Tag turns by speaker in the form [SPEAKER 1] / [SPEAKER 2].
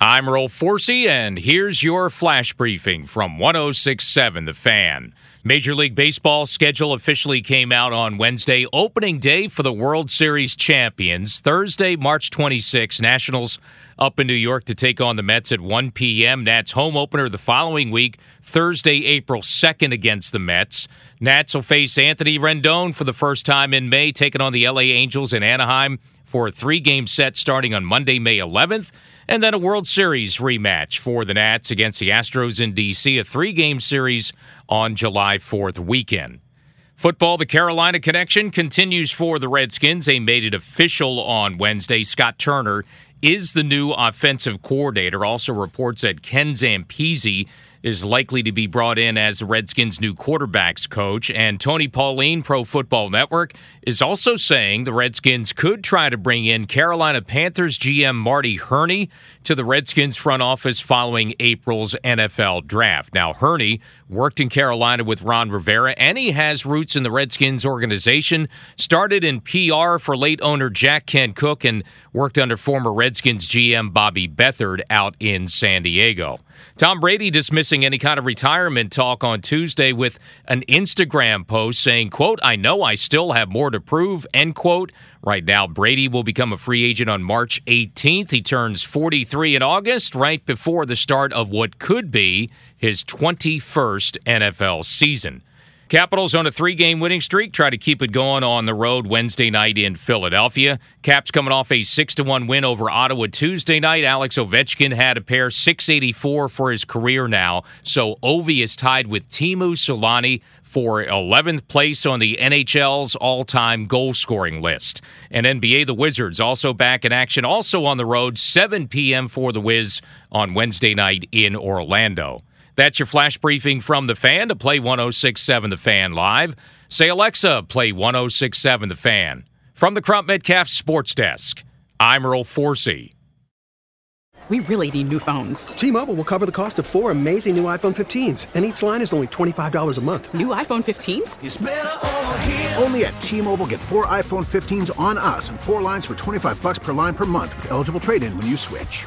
[SPEAKER 1] I'm Earl Forsey, and here's your flash briefing from 1067 The Fan. Major League Baseball schedule officially came out on Wednesday, opening day for the World Series champions. Thursday, March 26, Nationals up in New York to take on the Mets at 1 p.m. Nats home opener the following week, Thursday, April 2nd against the Mets. Nats will face Anthony Rendon for the first time in May, taking on the LA Angels in Anaheim for a three game set starting on Monday, May 11th. And then a World Series rematch for the Nats against the Astros in D.C., a three game series on July 4th weekend. Football, the Carolina connection continues for the Redskins. They made it official on Wednesday. Scott Turner is the new offensive coordinator. Also reports that Ken Zampese is likely to be brought in as the Redskins' new quarterbacks coach. And Tony Pauline, Pro Football Network, is also saying the Redskins could try to bring in Carolina Panthers GM Marty Hurney to the Redskins front office following April's NFL draft. Now, Hurney worked in Carolina with Ron Rivera, and he has roots in the Redskins organization. Started in PR for late owner Jack Kent Cooke and worked under former Redskins GM Bobby Beathard out in San Diego. Tom Brady any kind of retirement talk on Tuesday with an Instagram post saying, quote, I know I still have more to prove, end quote. Right now, Brady will become a free agent on March 18th. He turns 43 in August, right before the start of what could be his 21st NFL season. Capitals on a three game winning streak. Try to keep it going on the road Wednesday night in Philadelphia. Caps coming off a 6 1 win over Ottawa Tuesday night. Alex Ovechkin had a pair 684 for his career now. So Ovi is tied with Teemu Selanne for 11th place on the NHL's all time goal scoring list. And NBA, the Wizards also back in action, also on the road, 7 p.m. for the Wiz on Wednesday night in Orlando. That's your flash briefing from the fan to play 1067 The Fan live. Say, Alexa, play 1067 The Fan. From the Crump Metcalf Sports Desk, I'm Earl Forsey.
[SPEAKER 2] We really need new phones.
[SPEAKER 3] T Mobile will cover the cost of four amazing new iPhone 15s, and each line is only $25 a month.
[SPEAKER 2] New iPhone 15s?
[SPEAKER 4] Only at T Mobile get four iPhone 15s on us and four lines for 25 bucks per line per month with eligible trade in when you switch.